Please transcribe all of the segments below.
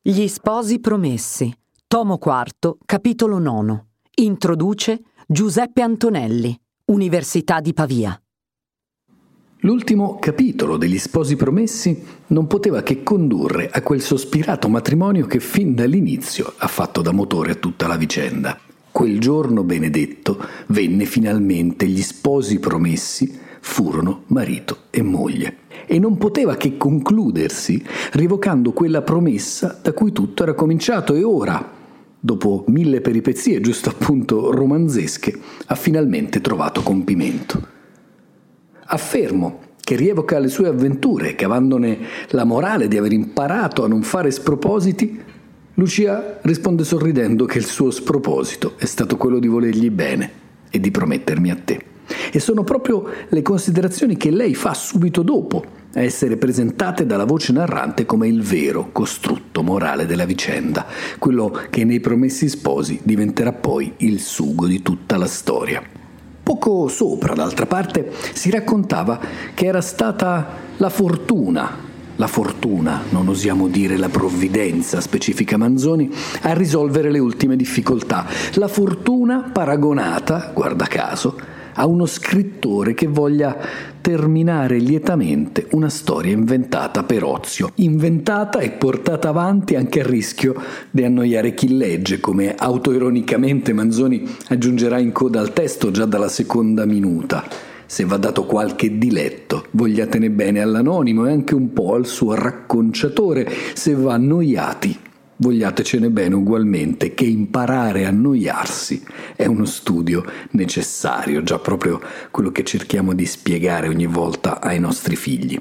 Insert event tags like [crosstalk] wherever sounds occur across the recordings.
Gli sposi promessi. Tomo IV, capitolo 9. Introduce Giuseppe Antonelli, Università di Pavia. L'ultimo capitolo degli sposi promessi non poteva che condurre a quel sospirato matrimonio che fin dall'inizio ha fatto da motore a tutta la vicenda. Quel giorno benedetto venne finalmente gli sposi promessi furono marito e moglie. E non poteva che concludersi rivocando quella promessa da cui tutto era cominciato e ora, dopo mille peripezie giusto appunto romanzesche, ha finalmente trovato compimento. Affermo che rievoca le sue avventure, cavandone la morale di aver imparato a non fare spropositi, Lucia risponde sorridendo che il suo sproposito è stato quello di volergli bene e di promettermi a te. E sono proprio le considerazioni che lei fa subito dopo a essere presentate dalla voce narrante come il vero costrutto morale della vicenda, quello che nei promessi sposi diventerà poi il sugo di tutta la storia. Poco sopra, d'altra parte, si raccontava che era stata la fortuna, la fortuna, non osiamo dire la provvidenza, specifica Manzoni, a risolvere le ultime difficoltà. La fortuna paragonata, guarda caso, a uno scrittore che voglia terminare lietamente una storia inventata per ozio, inventata e portata avanti anche a rischio di annoiare chi legge, come autoironicamente Manzoni aggiungerà in coda al testo già dalla seconda minuta. Se va dato qualche diletto, vogliatene bene all'anonimo e anche un po' al suo racconciatore, se va annoiati, vogliatecene bene ugualmente che imparare a annoiarsi è uno studio necessario, già proprio quello che cerchiamo di spiegare ogni volta ai nostri figli.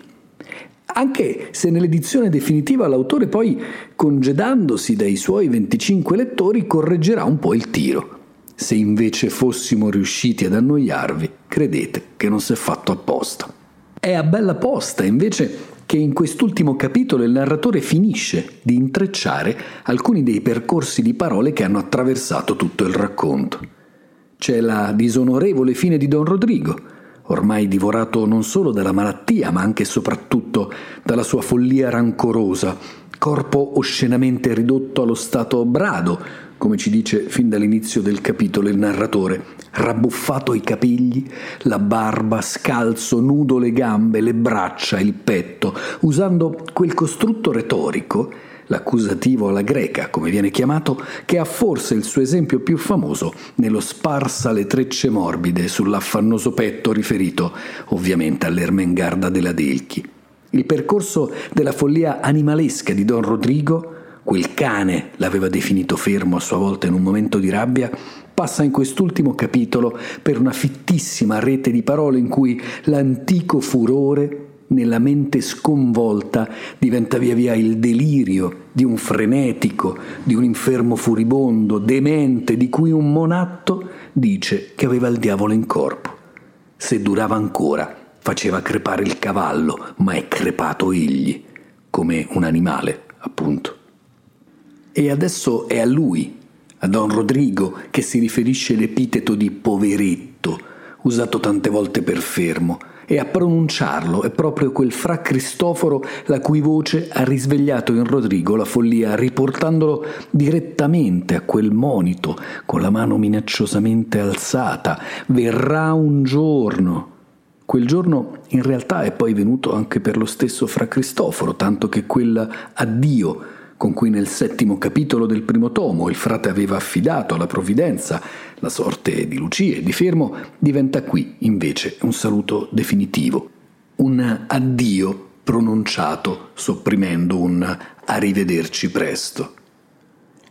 Anche se nell'edizione definitiva l'autore poi, congedandosi dai suoi 25 lettori, correggerà un po' il tiro. Se invece fossimo riusciti ad annoiarvi, credete che non si è fatto apposta. È a bella posta, invece, che in quest'ultimo capitolo il narratore finisce di intrecciare alcuni dei percorsi di parole che hanno attraversato tutto il racconto. C'è la disonorevole fine di Don Rodrigo, ormai divorato non solo dalla malattia, ma anche e soprattutto dalla sua follia rancorosa, corpo oscenamente ridotto allo stato brado, come ci dice fin dall'inizio del capitolo il narratore, rabbuffato i capigli, la barba, scalzo, nudo le gambe, le braccia, il petto, usando quel costrutto retorico, l'accusativo alla greca, come viene chiamato, che ha forse il suo esempio più famoso nello sparsa le trecce morbide sull'affannoso petto riferito ovviamente all'Ermengarda della Delchi. Il percorso della follia animalesca di Don Rodrigo quel cane l'aveva definito fermo a sua volta in un momento di rabbia, passa in quest'ultimo capitolo per una fittissima rete di parole in cui l'antico furore nella mente sconvolta diventa via via il delirio di un frenetico, di un infermo furibondo, demente, di cui un monatto dice che aveva il diavolo in corpo. Se durava ancora, faceva crepare il cavallo, ma è crepato egli, come un animale, appunto. E adesso è a lui, a Don Rodrigo, che si riferisce l'epiteto di poveretto, usato tante volte per fermo, e a pronunciarlo è proprio quel fra Cristoforo la cui voce ha risvegliato in Rodrigo la follia, riportandolo direttamente a quel monito, con la mano minacciosamente alzata. Verrà un giorno. Quel giorno in realtà è poi venuto anche per lo stesso fra Cristoforo, tanto che quel addio con cui nel settimo capitolo del primo tomo il frate aveva affidato alla provvidenza la sorte di Lucia e di Fermo, diventa qui invece un saluto definitivo, un addio pronunciato sopprimendo un arrivederci presto.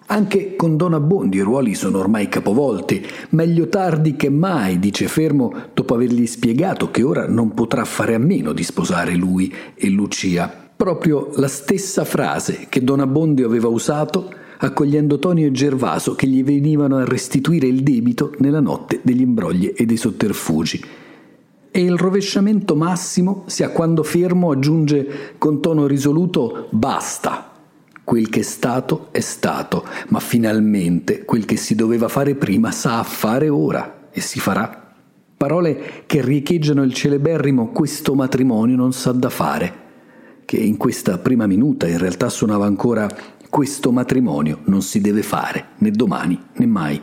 Anche con Don Abbondi i ruoli sono ormai capovolti. Meglio tardi che mai, dice Fermo, dopo avergli spiegato che ora non potrà fare a meno di sposare lui e Lucia proprio la stessa frase che Don Abbondio aveva usato accogliendo Tonio e Gervaso che gli venivano a restituire il debito nella notte degli imbrogli e dei sotterfugi. E il rovesciamento massimo si ha quando Fermo aggiunge con tono risoluto basta. Quel che è stato è stato, ma finalmente quel che si doveva fare prima sa fare ora e si farà. Parole che riecheggiano il celeberrimo questo matrimonio non sa da fare che in questa prima minuta in realtà suonava ancora Questo matrimonio non si deve fare, né domani né mai.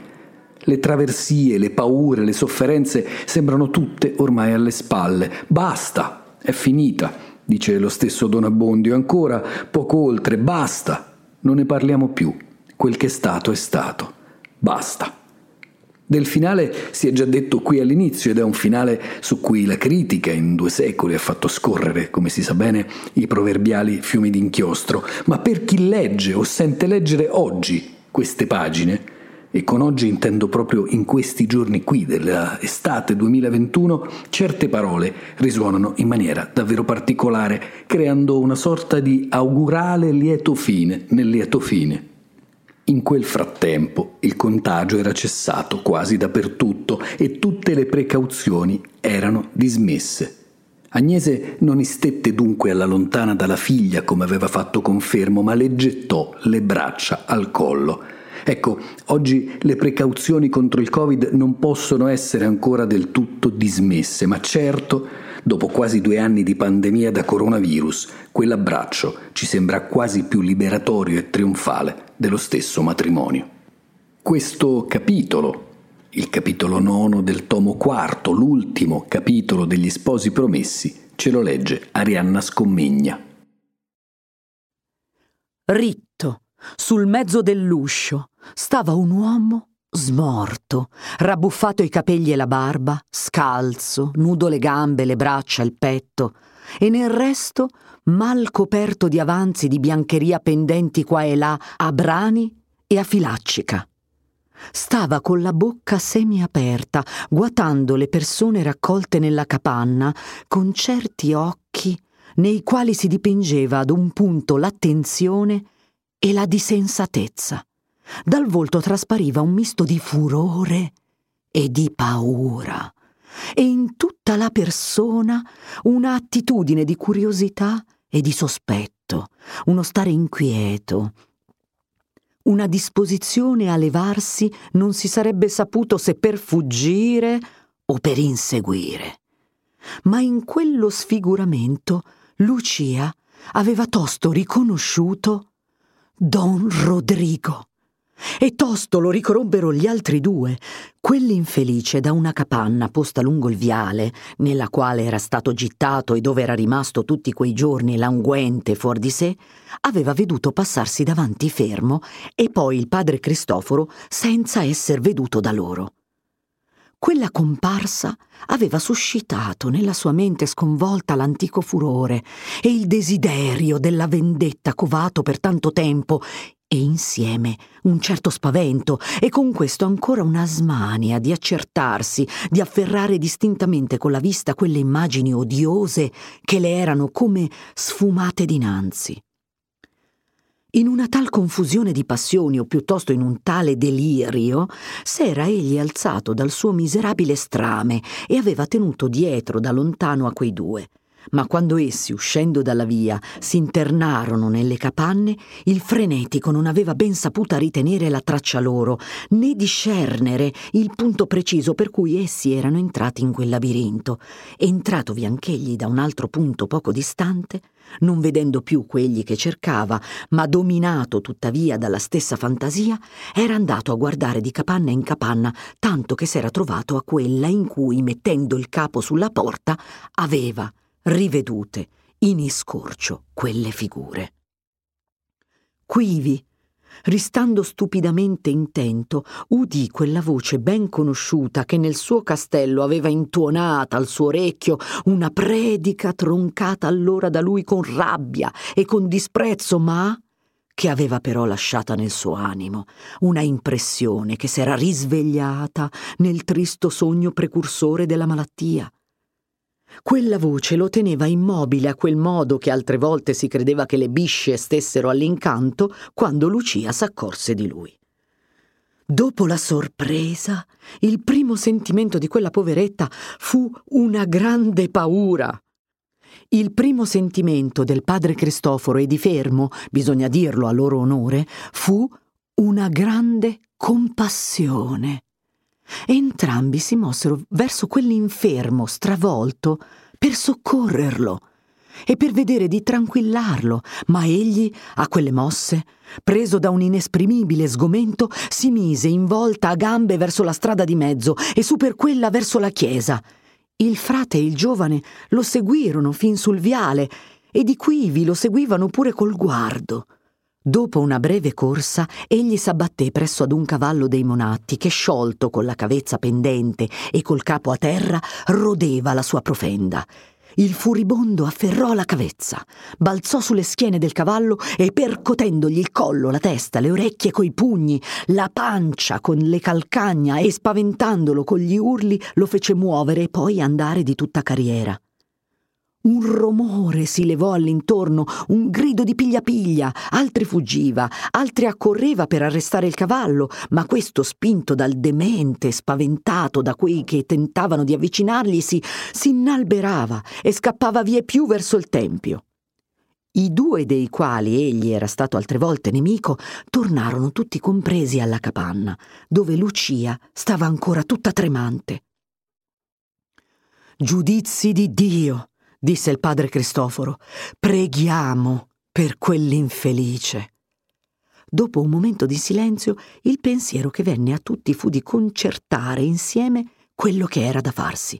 Le traversie, le paure, le sofferenze sembrano tutte ormai alle spalle. Basta, è finita, dice lo stesso Don Abbondio, ancora poco oltre, basta, non ne parliamo più. Quel che è stato è stato. Basta. Del finale si è già detto qui all'inizio ed è un finale su cui la critica in due secoli ha fatto scorrere, come si sa bene, i proverbiali fiumi d'inchiostro, ma per chi legge o sente leggere oggi queste pagine, e con oggi intendo proprio in questi giorni qui dell'estate 2021, certe parole risuonano in maniera davvero particolare, creando una sorta di augurale lieto fine nel lieto fine. In quel frattempo il contagio era cessato quasi dappertutto e tutte le precauzioni erano dismesse. Agnese non istette dunque alla lontana dalla figlia come aveva fatto confermo, ma le gettò le braccia al collo. Ecco, oggi le precauzioni contro il Covid non possono essere ancora del tutto dismesse, ma certo, dopo quasi due anni di pandemia da coronavirus, quell'abbraccio ci sembra quasi più liberatorio e trionfale dello stesso matrimonio. Questo capitolo, il capitolo nono del tomo quarto, l'ultimo capitolo degli sposi promessi, ce lo legge Arianna Scommegna. Ritto, sul mezzo dell'uscio, stava un uomo smorto, rabbuffato i capelli e la barba, scalzo, nudo le gambe, le braccia, il petto, e nel resto mal coperto di avanzi di biancheria pendenti qua e là a brani e a filaccica. Stava con la bocca semiaperta, guatando le persone raccolte nella capanna, con certi occhi nei quali si dipingeva ad un punto l'attenzione e la disensatezza. Dal volto traspariva un misto di furore e di paura, e in tutta la persona una attitudine di curiosità e di sospetto, uno stare inquieto, una disposizione a levarsi non si sarebbe saputo se per fuggire o per inseguire. Ma in quello sfiguramento Lucia aveva tosto riconosciuto Don Rodrigo. E tosto lo riconobbero gli altri due, quell'infelice da una capanna posta lungo il viale, nella quale era stato gittato e dove era rimasto tutti quei giorni languente fuor di sé, aveva veduto passarsi davanti fermo e poi il padre Cristoforo senza esser veduto da loro. Quella comparsa aveva suscitato nella sua mente sconvolta l'antico furore e il desiderio della vendetta covato per tanto tempo e insieme un certo spavento e con questo ancora una smania di accertarsi, di afferrare distintamente con la vista quelle immagini odiose che le erano come sfumate dinanzi. In una tal confusione di passioni, o piuttosto in un tale delirio, s'era egli alzato dal suo miserabile strame e aveva tenuto dietro da lontano a quei due. Ma quando essi, uscendo dalla via, si internarono nelle capanne, il frenetico non aveva ben saputa ritenere la traccia loro, né discernere il punto preciso per cui essi erano entrati in quel labirinto. Entratovi anch'egli da un altro punto poco distante, non vedendo più quegli che cercava, ma dominato tuttavia dalla stessa fantasia, era andato a guardare di capanna in capanna, tanto che s'era trovato a quella in cui, mettendo il capo sulla porta, aveva rivedute in iscorcio quelle figure. Quivi, Ristando stupidamente intento, udì quella voce ben conosciuta che nel suo castello aveva intuonata al suo orecchio una predica troncata allora da lui con rabbia e con disprezzo, ma che aveva però lasciata nel suo animo una impressione che s'era risvegliata nel tristo sogno precursore della malattia. Quella voce lo teneva immobile a quel modo che altre volte si credeva che le bisce stessero all'incanto quando Lucia s'accorse di lui. Dopo la sorpresa, il primo sentimento di quella poveretta fu una grande paura. Il primo sentimento del padre Cristoforo e di Fermo, bisogna dirlo a loro onore, fu una grande compassione. Entrambi si mossero verso quell'infermo stravolto per soccorrerlo e per vedere di tranquillarlo, ma egli, a quelle mosse, preso da un inesprimibile sgomento, si mise in volta a gambe verso la strada di mezzo e su per quella verso la chiesa. Il frate e il giovane lo seguirono fin sul viale e di quivi lo seguivano pure col guardo. Dopo una breve corsa, egli s'abbatté presso ad un cavallo dei monatti che, sciolto con la cavezza pendente e col capo a terra, rodeva la sua profenda. Il furibondo afferrò la cavezza, balzò sulle schiene del cavallo e percotendogli il collo, la testa, le orecchie coi pugni, la pancia con le calcagna e spaventandolo con gli urli lo fece muovere e poi andare di tutta carriera. Un rumore si levò all'intorno, un grido di piglia piglia, altri fuggiva, altri accorreva per arrestare il cavallo, ma questo, spinto dal demente, spaventato da quei che tentavano di avvicinarglisi, si innalberava e scappava vie più verso il tempio. I due dei quali egli era stato altre volte nemico tornarono tutti compresi alla capanna, dove Lucia stava ancora tutta tremante. Giudizi di Dio! Disse il padre Cristoforo, preghiamo per quell'infelice. Dopo un momento di silenzio, il pensiero che venne a tutti fu di concertare insieme quello che era da farsi.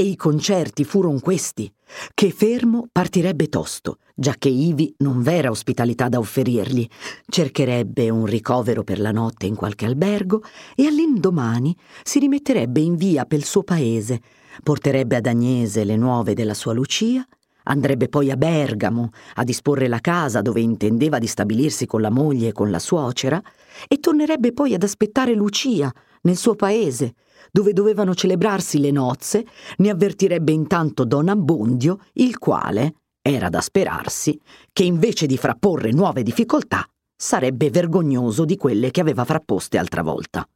E i concerti furono questi, che Fermo partirebbe tosto, già che ivi non v'era ospitalità da offerirgli, cercherebbe un ricovero per la notte in qualche albergo e all'indomani si rimetterebbe in via pel suo paese, porterebbe ad Agnese le nuove della sua Lucia, andrebbe poi a Bergamo a disporre la casa dove intendeva di stabilirsi con la moglie e con la suocera, e tornerebbe poi ad aspettare Lucia nel suo paese, dove dovevano celebrarsi le nozze, ne avvertirebbe intanto Don Abbondio, il quale, era da sperarsi, che invece di frapporre nuove difficoltà, sarebbe vergognoso di quelle che aveva frapposte altra volta.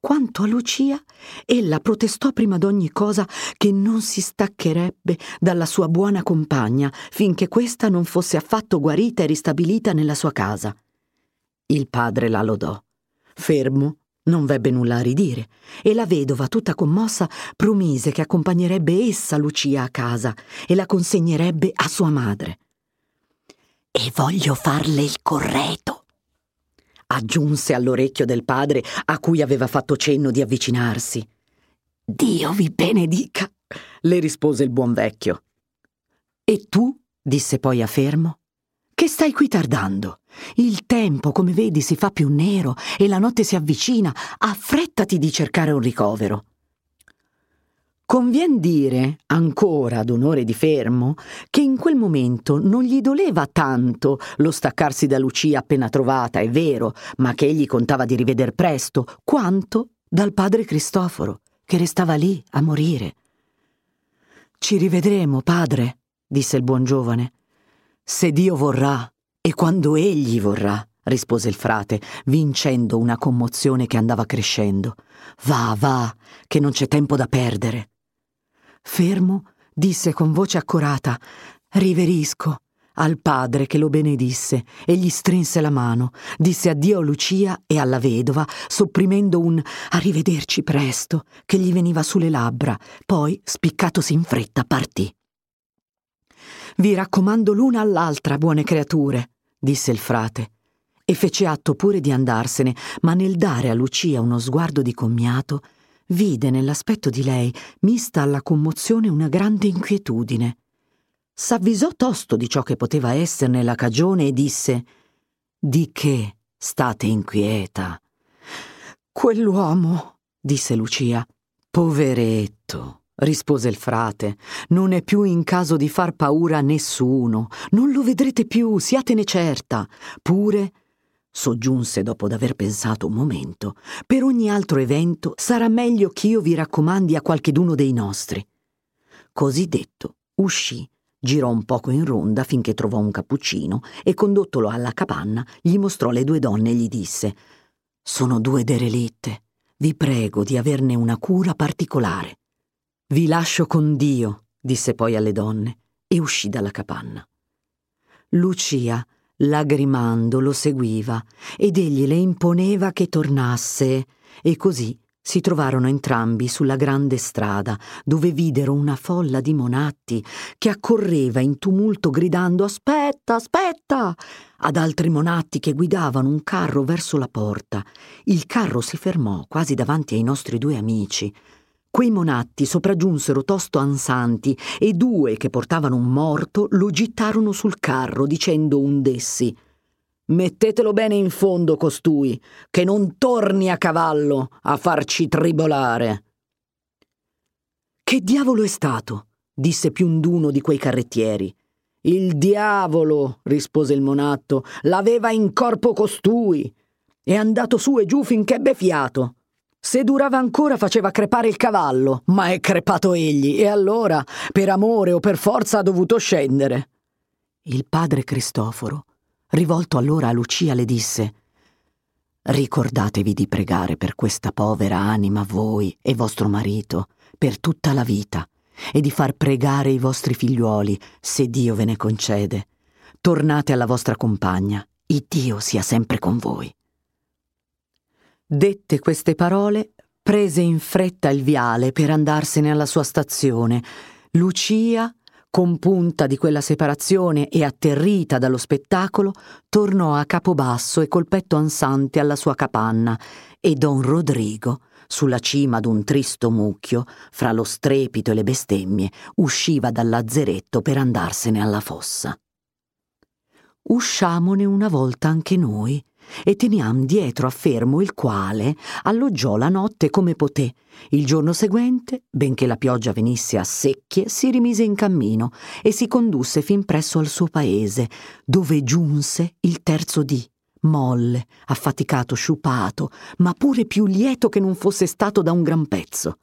Quanto a Lucia, ella protestò prima d'ogni cosa che non si staccherebbe dalla sua buona compagna finché questa non fosse affatto guarita e ristabilita nella sua casa. Il padre la lodò. Fermo, non vebbe nulla a ridire, e la vedova, tutta commossa, promise che accompagnerebbe essa Lucia a casa e la consegnerebbe a sua madre. E voglio farle il correto, aggiunse all'orecchio del padre a cui aveva fatto cenno di avvicinarsi. Dio vi benedica, le rispose il buon vecchio. E tu? disse poi a Fermo. Che stai qui tardando? Il tempo, come vedi, si fa più nero e la notte si avvicina. Affrettati di cercare un ricovero. Convien dire, ancora ad onore di Fermo, che in quel momento non gli doleva tanto lo staccarsi da Lucia appena trovata, è vero, ma che egli contava di riveder presto, quanto dal padre Cristoforo, che restava lì a morire. Ci rivedremo, padre, disse il buon giovane. Se Dio vorrà e quando egli vorrà, rispose il frate, vincendo una commozione che andava crescendo. Va, va, che non c'è tempo da perdere. Fermo, disse con voce accorata, riverisco al padre che lo benedisse e gli strinse la mano, disse addio a Lucia e alla vedova, sopprimendo un arrivederci presto che gli veniva sulle labbra, poi, spiccatosi in fretta, partì. Vi raccomando l'una all'altra, buone creature, disse il frate, e fece atto pure di andarsene, ma nel dare a Lucia uno sguardo di commiato, vide nell'aspetto di lei, mista alla commozione, una grande inquietudine. S'avvisò tosto di ciò che poteva esserne la cagione e disse Di che state inquieta? Quell'uomo, disse Lucia. Poveretto, rispose il frate, non è più in caso di far paura a nessuno, non lo vedrete più, siatene certa. Pure, soggiunse dopo d'aver pensato un momento, per ogni altro evento sarà meglio ch'io vi raccomandi a qualcheduno dei nostri. Così detto, uscì, girò un poco in ronda finché trovò un cappuccino e condottolo alla capanna gli mostrò le due donne e gli disse Sono due derelitte. Vi prego di averne una cura particolare. Vi lascio con Dio, disse poi alle donne, e uscì dalla capanna. Lucia, lagrimando, lo seguiva, ed egli le imponeva che tornasse, e così si trovarono entrambi sulla grande strada, dove videro una folla di monatti che accorreva in tumulto gridando Aspetta, aspetta! ad altri monatti che guidavano un carro verso la porta. Il carro si fermò quasi davanti ai nostri due amici. Quei monatti sopraggiunsero tosto ansanti e due che portavano un morto lo gittarono sul carro dicendo un dessi Mettetelo bene in fondo costui, che non torni a cavallo a farci tribolare. Che diavolo è stato? disse Piunduno di quei carrettieri. Il diavolo, rispose il monatto, l'aveva in corpo costui. È andato su e giù finché ebbe fiato. Se durava ancora faceva crepare il cavallo, ma è crepato egli, e allora, per amore o per forza, ha dovuto scendere. Il padre Cristoforo Rivolto allora a Lucia le disse Ricordatevi di pregare per questa povera anima voi e vostro marito per tutta la vita e di far pregare i vostri figliuoli se Dio ve ne concede. Tornate alla vostra compagna, il Dio sia sempre con voi. Dette queste parole, prese in fretta il viale per andarsene alla sua stazione. Lucia compunta di quella separazione e atterrita dallo spettacolo, tornò a Capobasso e col petto ansante alla sua capanna, e don Rodrigo, sulla cima d'un tristo mucchio, fra lo strepito e le bestemmie, usciva dal lazzeretto per andarsene alla fossa. Usciamone una volta anche noi, e teniam dietro a fermo il quale alloggiò la notte come poté. Il giorno seguente, benché la pioggia venisse a secchie, si rimise in cammino e si condusse fin presso al suo paese, dove giunse il terzo dì, molle, affaticato, sciupato, ma pure più lieto che non fosse stato da un gran pezzo.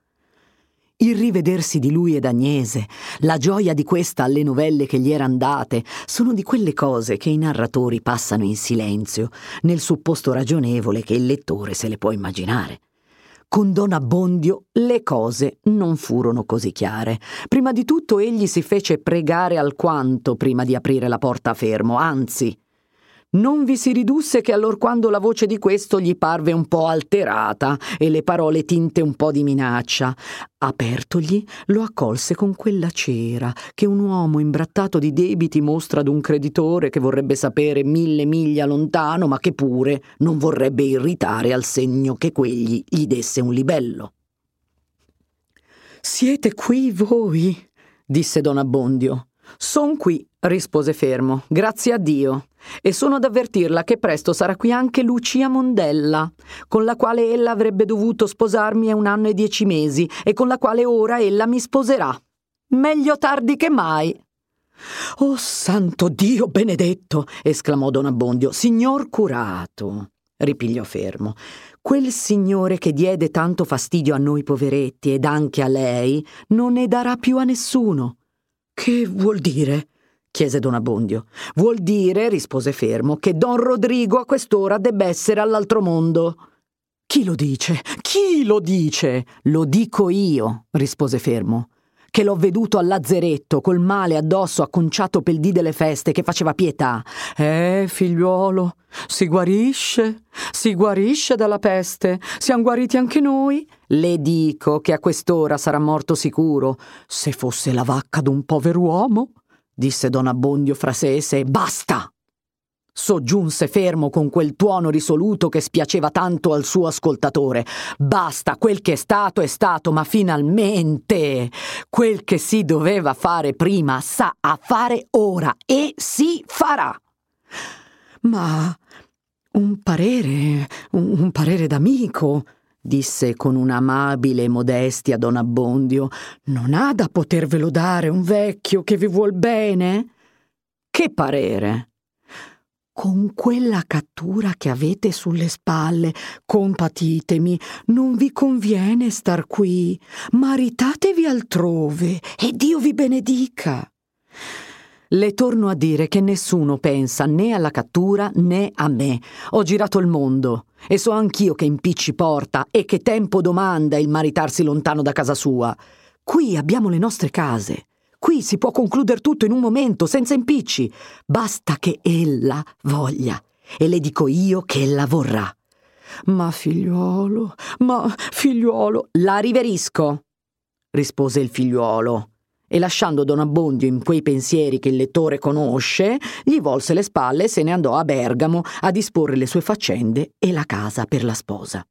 Il rivedersi di lui ed Agnese, la gioia di questa alle novelle che gli eran date, sono di quelle cose che i narratori passano in silenzio, nel supposto ragionevole che il lettore se le può immaginare. Con Don Abbondio le cose non furono così chiare. Prima di tutto egli si fece pregare alquanto prima di aprire la porta a fermo, anzi, non vi si ridusse che allorquando la voce di questo gli parve un po' alterata e le parole tinte un po' di minaccia. Apertogli, lo accolse con quella cera che un uomo imbrattato di debiti mostra ad un creditore che vorrebbe sapere mille miglia lontano, ma che pure non vorrebbe irritare al segno che quegli gli desse un libello. Siete qui voi? disse don Abbondio. Son qui, rispose fermo, grazie a Dio, e sono ad avvertirla che presto sarà qui anche Lucia Mondella, con la quale ella avrebbe dovuto sposarmi a un anno e dieci mesi e con la quale ora ella mi sposerà. Meglio tardi che mai. Oh santo Dio benedetto! esclamò don Abbondio. Signor curato, ripigliò fermo. Quel signore che diede tanto fastidio a noi poveretti ed anche a lei non ne darà più a nessuno. Che vuol dire? Chiese Don Abbondio. Vuol dire, rispose Fermo, che Don Rodrigo a quest'ora debba essere all'altro mondo. Chi lo dice? Chi lo dice? Lo dico io, rispose Fermo, che l'ho veduto al lazzeretto col male addosso acconciato pel dì delle feste che faceva pietà. Eh, figliuolo, si guarisce, si guarisce dalla peste. Siamo guariti anche noi. Le dico che a quest'ora sarà morto sicuro, se fosse la vacca d'un pover'uomo disse don Abbondio fra sé e sé. Basta! Soggiunse fermo con quel tuono risoluto che spiaceva tanto al suo ascoltatore. Basta, quel che è stato è stato, ma finalmente quel che si doveva fare prima sa a fare ora e si farà. Ma un parere, un, un parere d'amico, disse con un'amabile modestia don Abbondio, non ha da potervelo dare un vecchio che vi vuol bene? Che parere? Con quella cattura che avete sulle spalle, compatitemi, non vi conviene star qui, maritatevi altrove e Dio vi benedica. Le torno a dire che nessuno pensa né alla cattura né a me. Ho girato il mondo e so anch'io che impicci porta e che tempo domanda il maritarsi lontano da casa sua. Qui abbiamo le nostre case. Qui si può concludere tutto in un momento, senza impicci. Basta che ella voglia. E le dico io che ella vorrà. Ma figliuolo, ma figliuolo, la riverisco, rispose il figliuolo e lasciando Don Abbondio in quei pensieri che il lettore conosce, gli volse le spalle e se ne andò a Bergamo a disporre le sue faccende e la casa per la sposa.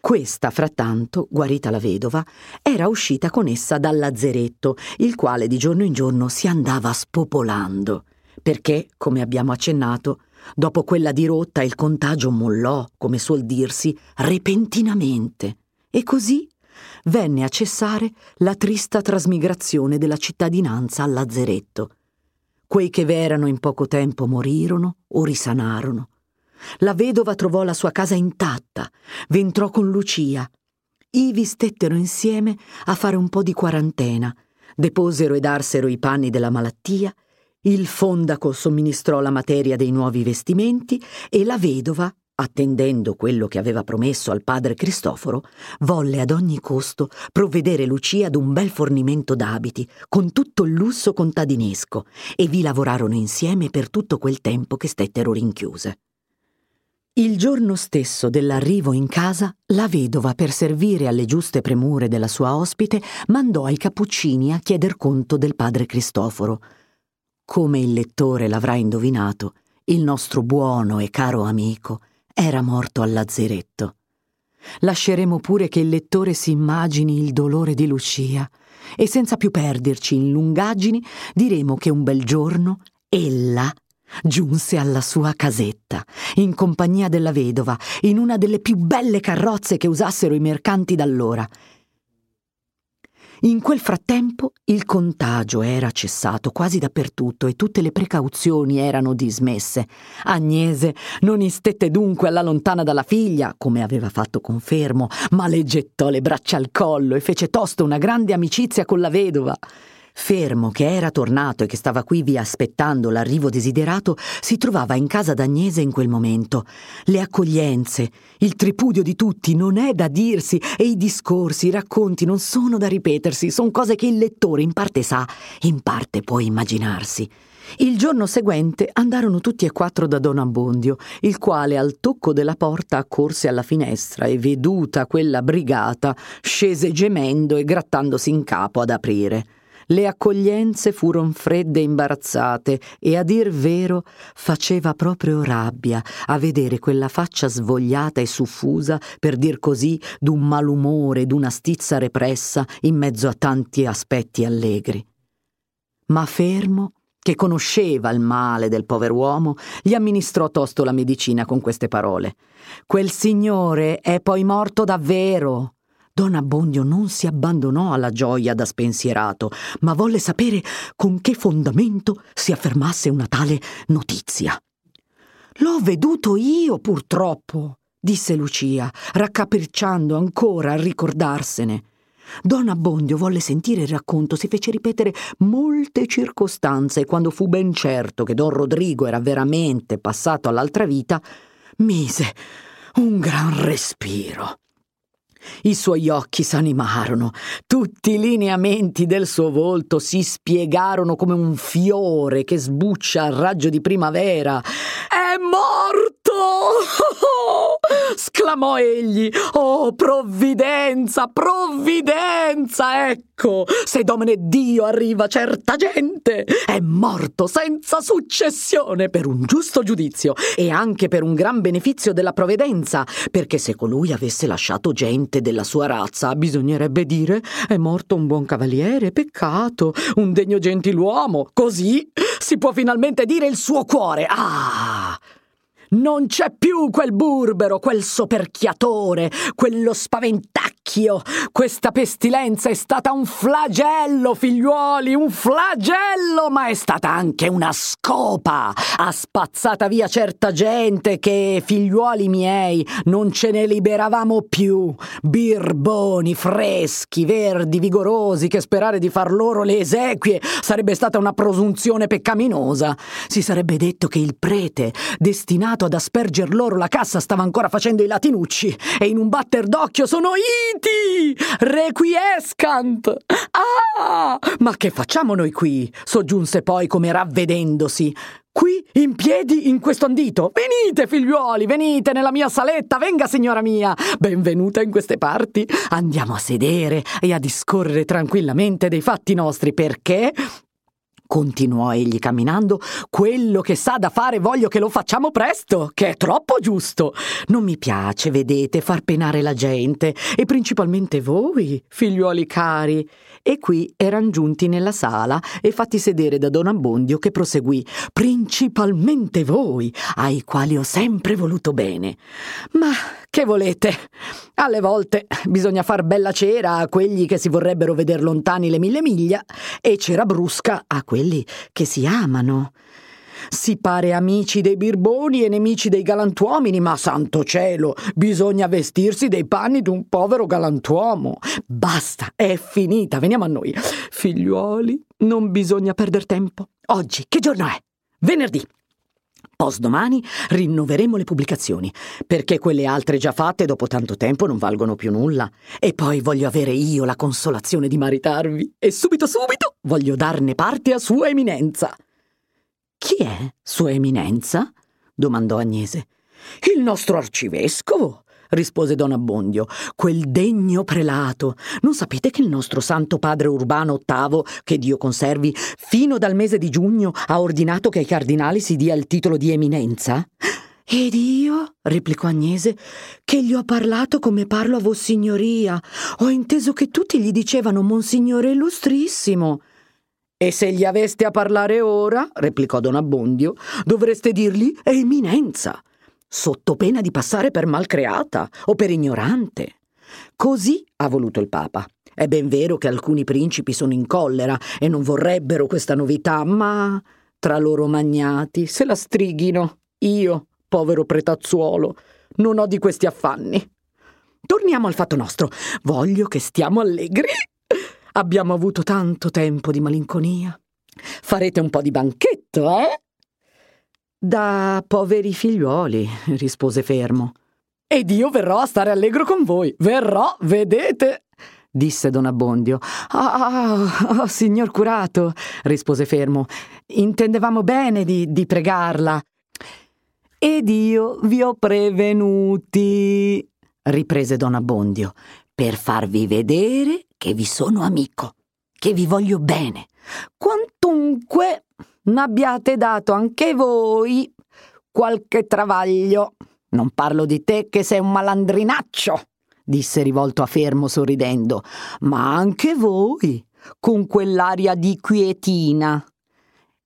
Questa, frattanto, guarita la vedova, era uscita con essa dal lazzeretto, il quale di giorno in giorno si andava spopolando, perché, come abbiamo accennato, dopo quella dirotta il contagio mollò, come suol dirsi, repentinamente, e così venne a cessare la trista trasmigrazione della cittadinanza al lazzeretto. Quei che v'erano in poco tempo morirono o risanarono. La vedova trovò la sua casa intatta, v'entrò con Lucia. Ivi stettero insieme a fare un po' di quarantena, deposero ed arsero i panni della malattia, il fondaco somministrò la materia dei nuovi vestimenti e la vedova attendendo quello che aveva promesso al padre Cristoforo, volle ad ogni costo provvedere Lucia ad un bel fornimento d'abiti, con tutto il lusso contadinesco, e vi lavorarono insieme per tutto quel tempo che stettero rinchiuse. Il giorno stesso dell'arrivo in casa, la vedova, per servire alle giuste premure della sua ospite, mandò ai cappuccini a chieder conto del padre Cristoforo. Come il lettore l'avrà indovinato, il nostro buono e caro amico era morto al lazzeretto. Lasceremo pure che il lettore si immagini il dolore di Lucia e senza più perderci in lungaggini diremo che un bel giorno ella giunse alla sua casetta, in compagnia della vedova, in una delle più belle carrozze che usassero i mercanti d'allora, in quel frattempo il contagio era cessato quasi dappertutto e tutte le precauzioni erano dismesse. Agnese non istette dunque alla lontana dalla figlia, come aveva fatto confermo, ma le gettò le braccia al collo e fece tosto una grande amicizia con la vedova. Fermo, che era tornato e che stava qui vi aspettando l'arrivo desiderato, si trovava in casa d'Agnese in quel momento. Le accoglienze, il tripudio di tutti non è da dirsi e i discorsi, i racconti non sono da ripetersi, sono cose che il lettore in parte sa, in parte può immaginarsi. Il giorno seguente andarono tutti e quattro da Don Abbondio, il quale al tocco della porta accorse alla finestra e veduta quella brigata scese gemendo e grattandosi in capo ad aprire. Le accoglienze furono fredde e imbarazzate e a dir vero faceva proprio rabbia a vedere quella faccia svogliata e suffusa, per dir così, d'un malumore, d'una stizza repressa in mezzo a tanti aspetti allegri. Ma fermo, che conosceva il male del pover'uomo, gli amministrò tosto la medicina con queste parole. Quel signore è poi morto davvero. Don Abbondio non si abbandonò alla gioia da spensierato, ma volle sapere con che fondamento si affermasse una tale notizia. L'ho veduto io, purtroppo, disse Lucia, raccapricciando ancora a ricordarsene. Don Abbondio volle sentire il racconto, si fece ripetere molte circostanze e quando fu ben certo che Don Rodrigo era veramente passato all'altra vita, mise un gran respiro. I suoi occhi s'animarono, tutti i lineamenti del suo volto si spiegarono come un fiore che sbuccia al raggio di primavera. È morto! [laughs] sclamò egli. Oh, provvidenza, provvidenza! Ecco, se domine Dio arriva certa gente, è morto senza successione per un giusto giudizio e anche per un gran beneficio della provvidenza, perché se colui avesse lasciato gente della sua razza, bisognerebbe dire è morto un buon cavaliere, peccato, un degno gentiluomo. Così si può finalmente dire il suo cuore. Ah! Non c'è più quel burbero, quel soperchiatore, quello spaventacchio. Questa pestilenza è stata un flagello, figliuoli, un flagello, ma è stata anche una scopa. Ha spazzata via certa gente che, figliuoli miei, non ce ne liberavamo più. Birboni, freschi, verdi, vigorosi, che sperare di far loro le esequie sarebbe stata una prosunzione peccaminosa. Si sarebbe detto che il prete, destinato ad asperger loro la cassa stava ancora facendo i latinucci e in un batter d'occhio sono iti! Requiescant! Ah! Ma che facciamo noi qui? soggiunse poi come ravvedendosi. Qui, in piedi, in questo andito. Venite, figliuoli, venite nella mia saletta, venga, signora mia. Benvenuta in queste parti. Andiamo a sedere e a discorrere tranquillamente dei fatti nostri, perché continuò egli camminando, quello che sa da fare voglio che lo facciamo presto, che è troppo giusto. Non mi piace, vedete, far penare la gente, e principalmente voi, figliuoli cari. E qui eran giunti nella sala e fatti sedere da Don Abbondio che proseguì, principalmente voi, ai quali ho sempre voluto bene. Ma che volete? Alle volte bisogna far bella cera a quelli che si vorrebbero veder lontani le mille miglia e cera brusca a quelli che si amano. Si pare amici dei birboni e nemici dei galantuomini, ma santo cielo, bisogna vestirsi dei panni di un povero galantuomo. Basta, è finita, veniamo a noi. Figliuoli, non bisogna perder tempo. Oggi, che giorno è? Venerdì. Postdomani rinnoveremo le pubblicazioni, perché quelle altre già fatte dopo tanto tempo non valgono più nulla. E poi voglio avere io la consolazione di maritarvi. E subito subito voglio darne parte a Sua Eminenza. Chi è Sua Eminenza? domandò Agnese. Il nostro arcivescovo, rispose Don Abbondio, quel degno prelato. Non sapete che il nostro santo padre Urbano VIII, che Dio conservi, fino dal mese di giugno ha ordinato che ai cardinali si dia il titolo di eminenza? Ed io, replicò Agnese, che gli ho parlato come parlo a Vossignoria. Ho inteso che tutti gli dicevano Monsignore Illustrissimo. E se gli aveste a parlare ora, replicò Don Abbondio, dovreste dirgli Eminenza sotto pena di passare per malcreata o per ignorante. Così ha voluto il Papa. È ben vero che alcuni principi sono in collera e non vorrebbero questa novità, ma tra loro magnati se la strighino. Io, povero pretazzuolo, non ho di questi affanni. Torniamo al fatto nostro. Voglio che stiamo allegri. Abbiamo avuto tanto tempo di malinconia. Farete un po' di banchetto, eh? Da poveri figliuoli, rispose fermo. Ed io verrò a stare allegro con voi. Verrò, vedete? disse don Abbondio. Ah, oh, signor curato, rispose fermo. Intendevamo bene di, di pregarla. Ed io vi ho prevenuti, riprese don Abbondio, per farvi vedere che vi sono amico, che vi voglio bene. Quantunque n'abbiate dato anche voi qualche travaglio. Non parlo di te che sei un malandrinaccio, disse rivolto a Fermo sorridendo, ma anche voi, con quell'aria di quietina.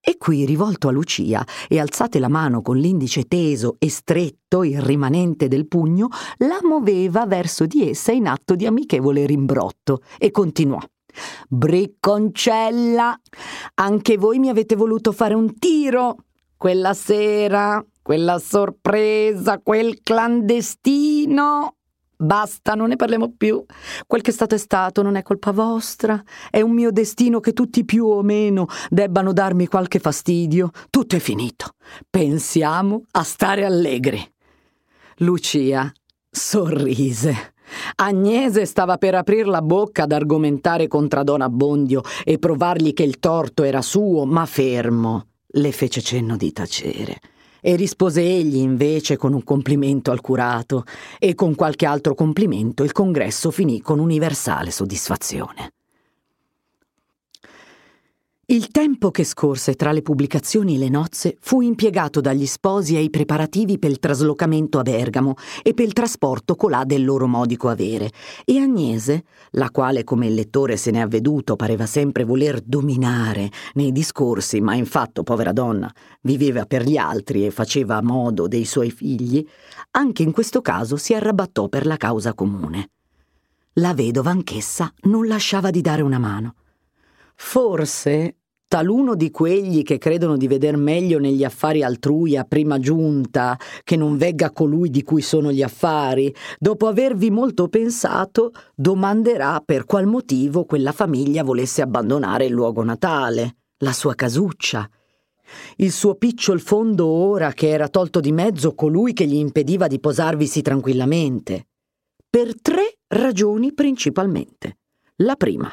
E qui, rivolto a Lucia e alzate la mano con l'indice teso e stretto, il rimanente del pugno, la muoveva verso di essa in atto di amichevole rimbrotto e continuò. Bricconcella, anche voi mi avete voluto fare un tiro quella sera, quella sorpresa, quel clandestino. Basta, non ne parliamo più. Quel che è stato è stato, non è colpa vostra. È un mio destino che tutti più o meno debbano darmi qualche fastidio. Tutto è finito. Pensiamo a stare allegri. Lucia sorrise. Agnese stava per aprir la bocca ad argomentare contro Don Abbondio e provargli che il torto era suo, ma fermo le fece cenno di tacere. E rispose egli invece con un complimento al curato, e con qualche altro complimento il congresso finì con universale soddisfazione. Il tempo che scorse tra le pubblicazioni e le nozze fu impiegato dagli sposi ai preparativi per il traslocamento a Bergamo e per il trasporto colà del loro modico avere, e Agnese, la quale come il lettore se ne è avveduto pareva sempre voler dominare nei discorsi, ma in fatto, povera donna, viveva per gli altri e faceva a modo dei suoi figli, anche in questo caso si arrabattò per la causa comune. La vedova anch'essa non lasciava di dare una mano. Forse taluno di quegli che credono di veder meglio negli affari altrui a prima giunta che non vegga colui di cui sono gli affari, dopo avervi molto pensato, domanderà per qual motivo quella famiglia volesse abbandonare il luogo natale, la sua casuccia. Il suo picciol fondo ora che era tolto di mezzo colui che gli impediva di posarvisi tranquillamente. Per tre ragioni principalmente. La prima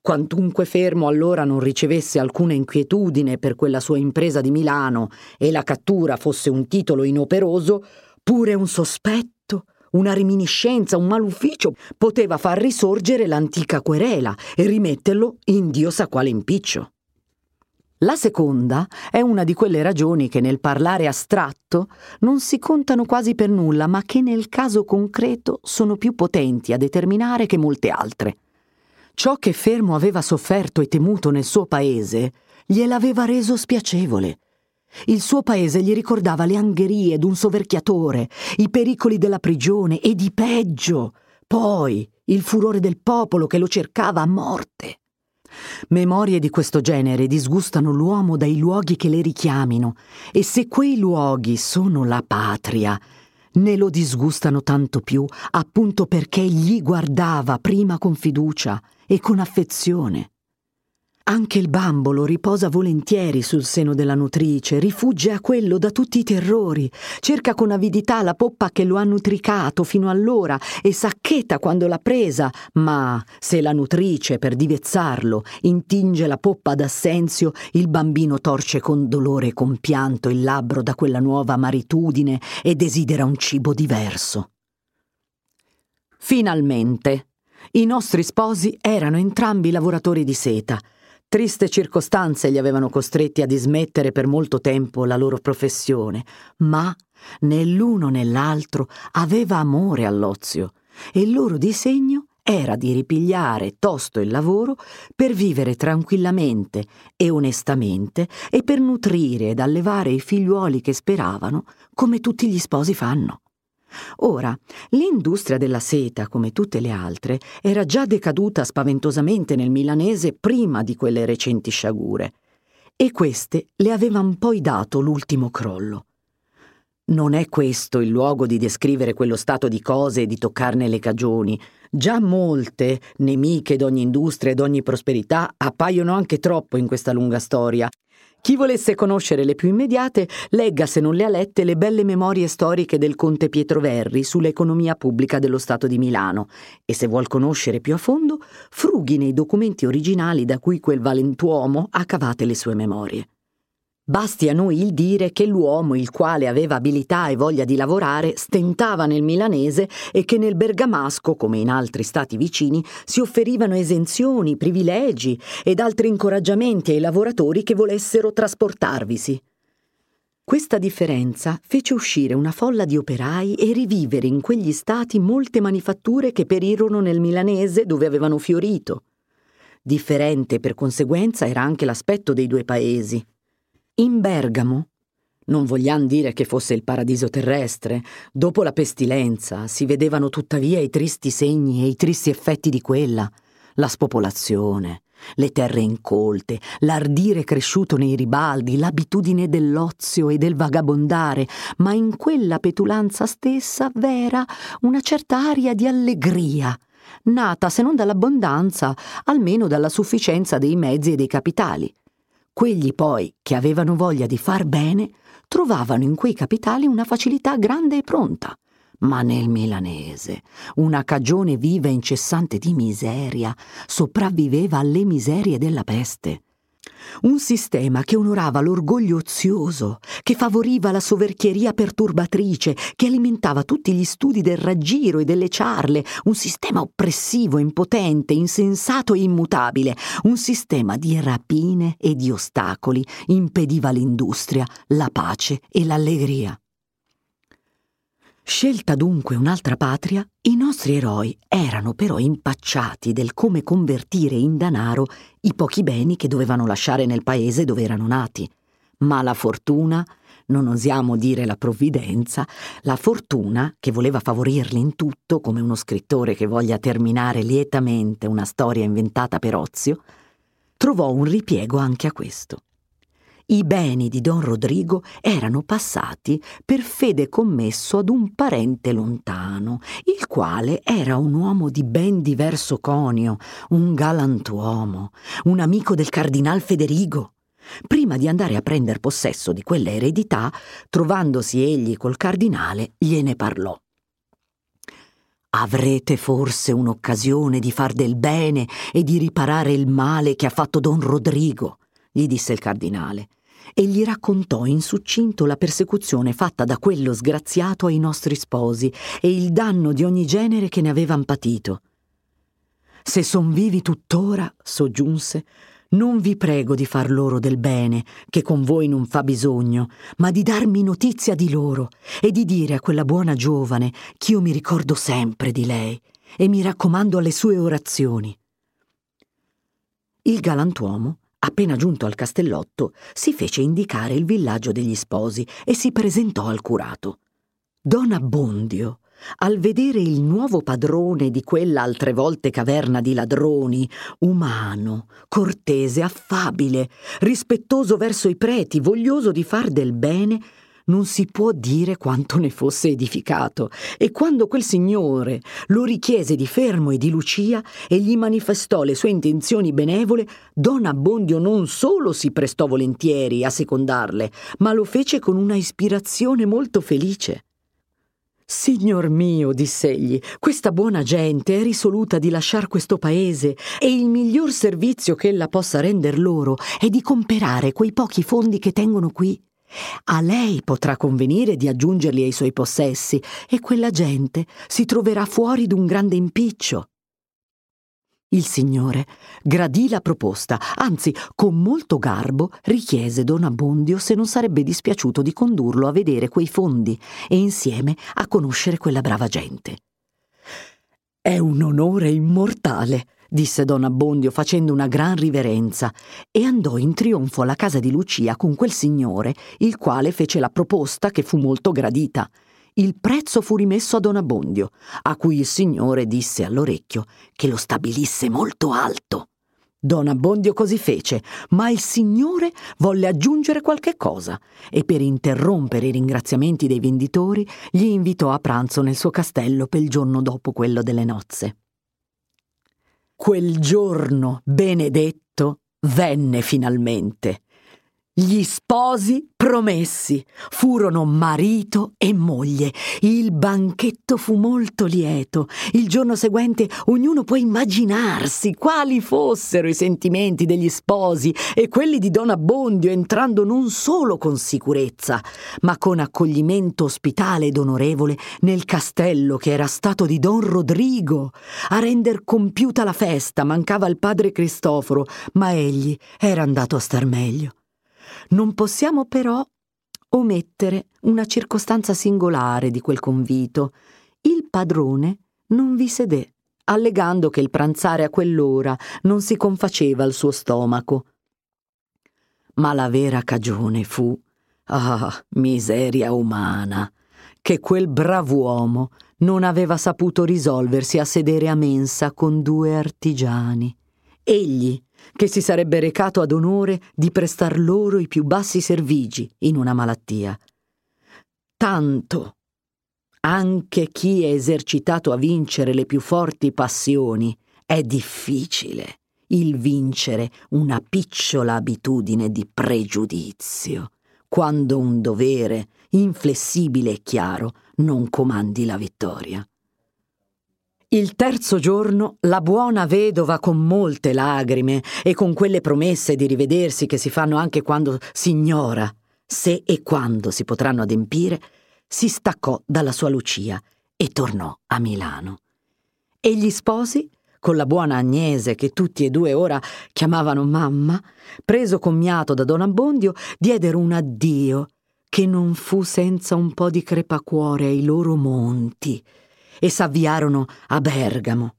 Quantunque Fermo allora non ricevesse alcuna inquietudine per quella sua impresa di Milano e la cattura fosse un titolo inoperoso, pure un sospetto, una reminiscenza, un malufficio poteva far risorgere l'antica querela e rimetterlo in Dio sa quale impiccio. La seconda è una di quelle ragioni che nel parlare astratto non si contano quasi per nulla, ma che nel caso concreto sono più potenti a determinare che molte altre. Ciò che Fermo aveva sofferto e temuto nel suo paese gliel'aveva reso spiacevole. Il suo paese gli ricordava le angherie d'un soverchiatore, i pericoli della prigione e di peggio, poi il furore del popolo che lo cercava a morte. Memorie di questo genere disgustano l'uomo dai luoghi che le richiamino, e se quei luoghi sono la patria, ne lo disgustano tanto più appunto perché gli guardava prima con fiducia e con affezione. Anche il bambolo riposa volentieri sul seno della nutrice, rifugge a quello da tutti i terrori, cerca con avidità la poppa che lo ha nutricato fino allora e sacchetta quando l'ha presa, ma se la nutrice, per divezzarlo, intinge la poppa d'assenzio, il bambino torce con dolore e compianto il labbro da quella nuova amaritudine e desidera un cibo diverso. Finalmente, i nostri sposi erano entrambi lavoratori di seta, Triste circostanze li avevano costretti a dismettere per molto tempo la loro professione, ma né l'uno né l'altro aveva amore all'ozio e il loro disegno era di ripigliare tosto il lavoro per vivere tranquillamente e onestamente e per nutrire ed allevare i figliuoli che speravano, come tutti gli sposi fanno. Ora, l'industria della seta, come tutte le altre, era già decaduta spaventosamente nel milanese prima di quelle recenti sciagure, e queste le avevano poi dato l'ultimo crollo. Non è questo il luogo di descrivere quello stato di cose e di toccarne le cagioni. Già molte, nemiche d'ogni industria e d'ogni prosperità, appaiono anche troppo in questa lunga storia chi volesse conoscere le più immediate, legga se non le ha lette le belle memorie storiche del conte Pietro Verri sull'economia pubblica dello Stato di Milano e se vuol conoscere più a fondo, frughi nei documenti originali da cui quel valentuomo ha cavate le sue memorie. Basti a noi il dire che l'uomo, il quale aveva abilità e voglia di lavorare, stentava nel milanese e che nel bergamasco, come in altri stati vicini, si offerivano esenzioni, privilegi ed altri incoraggiamenti ai lavoratori che volessero trasportarvisi. Questa differenza fece uscire una folla di operai e rivivere in quegli stati molte manifatture che perirono nel milanese dove avevano fiorito. Differente per conseguenza era anche l'aspetto dei due paesi. In Bergamo, non vogliamo dire che fosse il paradiso terrestre, dopo la pestilenza si vedevano tuttavia i tristi segni e i tristi effetti di quella, la spopolazione, le terre incolte, l'ardire cresciuto nei ribaldi, l'abitudine dell'ozio e del vagabondare, ma in quella petulanza stessa vera una certa aria di allegria, nata se non dall'abbondanza, almeno dalla sufficienza dei mezzi e dei capitali. Quegli poi, che avevano voglia di far bene, trovavano in quei capitali una facilità grande e pronta. Ma nel milanese una cagione viva e incessante di miseria sopravviveva alle miserie della peste. Un sistema che onorava l'orgoglio ozioso, che favoriva la soverchieria perturbatrice, che alimentava tutti gli studi del raggiro e delle ciarle, un sistema oppressivo, impotente, insensato e immutabile, un sistema di rapine e di ostacoli. Impediva l'industria, la pace e l'allegria. Scelta dunque un'altra patria, i nostri eroi erano però impacciati del come convertire in danaro i pochi beni che dovevano lasciare nel paese dove erano nati. Ma la fortuna, non osiamo dire la provvidenza, la fortuna, che voleva favorirli in tutto come uno scrittore che voglia terminare lietamente una storia inventata per ozio, trovò un ripiego anche a questo. I beni di don Rodrigo erano passati per fede commesso ad un parente lontano, il quale era un uomo di ben diverso conio, un galantuomo, un amico del cardinal Federigo. Prima di andare a prender possesso di quella eredità, trovandosi egli col cardinale, gliene parlò. Avrete forse un'occasione di far del bene e di riparare il male che ha fatto don Rodrigo, gli disse il cardinale, e gli raccontò in succinto la persecuzione fatta da quello sgraziato ai nostri sposi e il danno di ogni genere che ne avevan patito. Se son vivi tuttora, soggiunse, non vi prego di far loro del bene, che con voi non fa bisogno, ma di darmi notizia di loro e di dire a quella buona giovane ch'io mi ricordo sempre di lei e mi raccomando alle sue orazioni. Il galantuomo, appena giunto al castellotto, si fece indicare il villaggio degli sposi e si presentò al curato. Don Abbondio, al vedere il nuovo padrone di quella altre volte caverna di ladroni, umano, cortese, affabile, rispettoso verso i preti, voglioso di far del bene, non si può dire quanto ne fosse edificato, e quando quel signore lo richiese di Fermo e di Lucia e gli manifestò le sue intenzioni benevole, Don Abbondio non solo si prestò volentieri a secondarle, ma lo fece con una ispirazione molto felice. Signor mio, diss'egli, questa buona gente è risoluta di lasciar questo paese e il miglior servizio che ella possa render loro è di comperare quei pochi fondi che tengono qui. A lei potrà convenire di aggiungerli ai suoi possessi e quella gente si troverà fuori d'un grande impiccio. Il signore gradì la proposta, anzi, con molto garbo richiese don Abbondio se non sarebbe dispiaciuto di condurlo a vedere quei fondi e insieme a conoscere quella brava gente. È un onore immortale, disse don Abbondio facendo una gran riverenza, e andò in trionfo alla casa di Lucia con quel signore, il quale fece la proposta che fu molto gradita il prezzo fu rimesso a Don Abbondio, a cui il signore disse all'orecchio che lo stabilisse molto alto. Don Abbondio così fece, ma il signore volle aggiungere qualche cosa e per interrompere i ringraziamenti dei venditori gli invitò a pranzo nel suo castello per il giorno dopo quello delle nozze. Quel giorno benedetto venne finalmente gli sposi promessi furono marito e moglie. Il banchetto fu molto lieto. Il giorno seguente ognuno può immaginarsi quali fossero i sentimenti degli sposi e quelli di Don Abbondio entrando non solo con sicurezza, ma con accoglimento ospitale ed onorevole nel castello che era stato di Don Rodrigo. A render compiuta la festa mancava il padre Cristoforo, ma egli era andato a star meglio. Non possiamo però omettere una circostanza singolare di quel convito. Il padrone non vi sedé, allegando che il pranzare a quell'ora non si confaceva al suo stomaco. Ma la vera cagione fu, ah, miseria umana, che quel brav'uomo non aveva saputo risolversi a sedere a mensa con due artigiani. Egli, che si sarebbe recato ad onore di prestar loro i più bassi servigi in una malattia. Tanto anche chi è esercitato a vincere le più forti passioni è difficile il vincere una picciola abitudine di pregiudizio, quando un dovere inflessibile e chiaro non comandi la vittoria. Il terzo giorno la buona vedova, con molte lagrime e con quelle promesse di rivedersi che si fanno anche quando si ignora se e quando si potranno adempire, si staccò dalla sua Lucia e tornò a Milano. E gli sposi, con la buona Agnese che tutti e due ora chiamavano mamma, preso commiato da Don Abbondio, diedero un addio che non fu senza un po' di crepacuore ai loro monti e s'avviarono a Bergamo.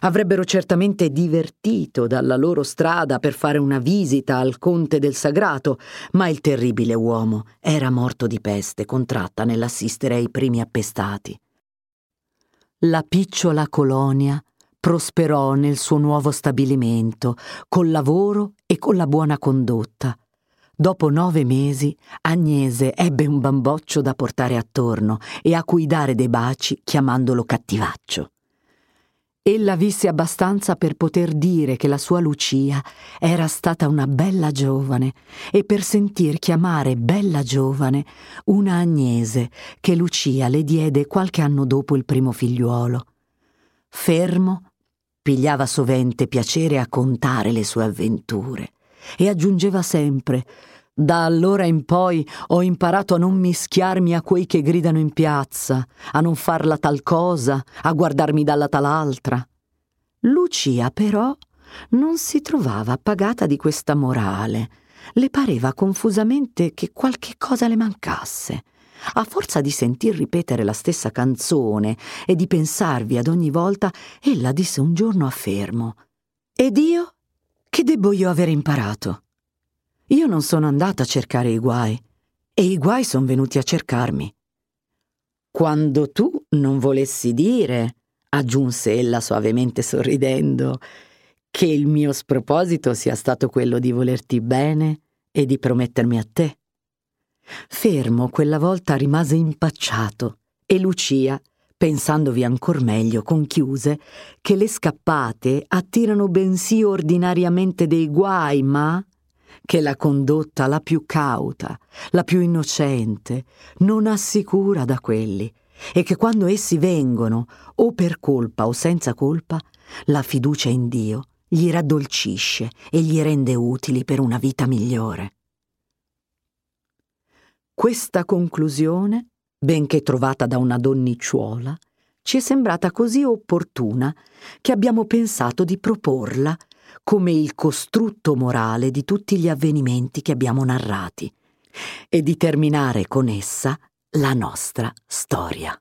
Avrebbero certamente divertito dalla loro strada per fare una visita al conte del Sagrato, ma il terribile uomo era morto di peste contratta nell'assistere ai primi appestati. La picciola colonia prosperò nel suo nuovo stabilimento, col lavoro e con la buona condotta, Dopo nove mesi, Agnese ebbe un bamboccio da portare attorno e a cui dare dei baci chiamandolo cattivaccio. Ella visse abbastanza per poter dire che la sua Lucia era stata una bella giovane e per sentir chiamare bella giovane una Agnese che Lucia le diede qualche anno dopo il primo figliuolo. fermo, pigliava sovente piacere a contare le sue avventure e aggiungeva sempre da allora in poi ho imparato a non mischiarmi a quei che gridano in piazza, a non farla tal cosa, a guardarmi dalla tal altra. Lucia, però, non si trovava appagata di questa morale. Le pareva confusamente che qualche cosa le mancasse. A forza di sentir ripetere la stessa canzone e di pensarvi ad ogni volta, ella disse un giorno a Fermo: Ed io? Che debbo io aver imparato? Io non sono andata a cercare i guai, e i guai sono venuti a cercarmi. Quando tu non volessi dire, aggiunse ella suavemente sorridendo, che il mio sproposito sia stato quello di volerti bene e di promettermi a te. Fermo quella volta rimase impacciato e Lucia, pensandovi ancor meglio, conchiuse che le scappate attirano bensì ordinariamente dei guai, ma che la condotta la più cauta, la più innocente, non assicura da quelli, e che quando essi vengono, o per colpa o senza colpa, la fiducia in Dio gli raddolcisce e gli rende utili per una vita migliore. Questa conclusione, benché trovata da una donnicciuola, ci è sembrata così opportuna che abbiamo pensato di proporla come il costrutto morale di tutti gli avvenimenti che abbiamo narrati e di terminare con essa la nostra storia.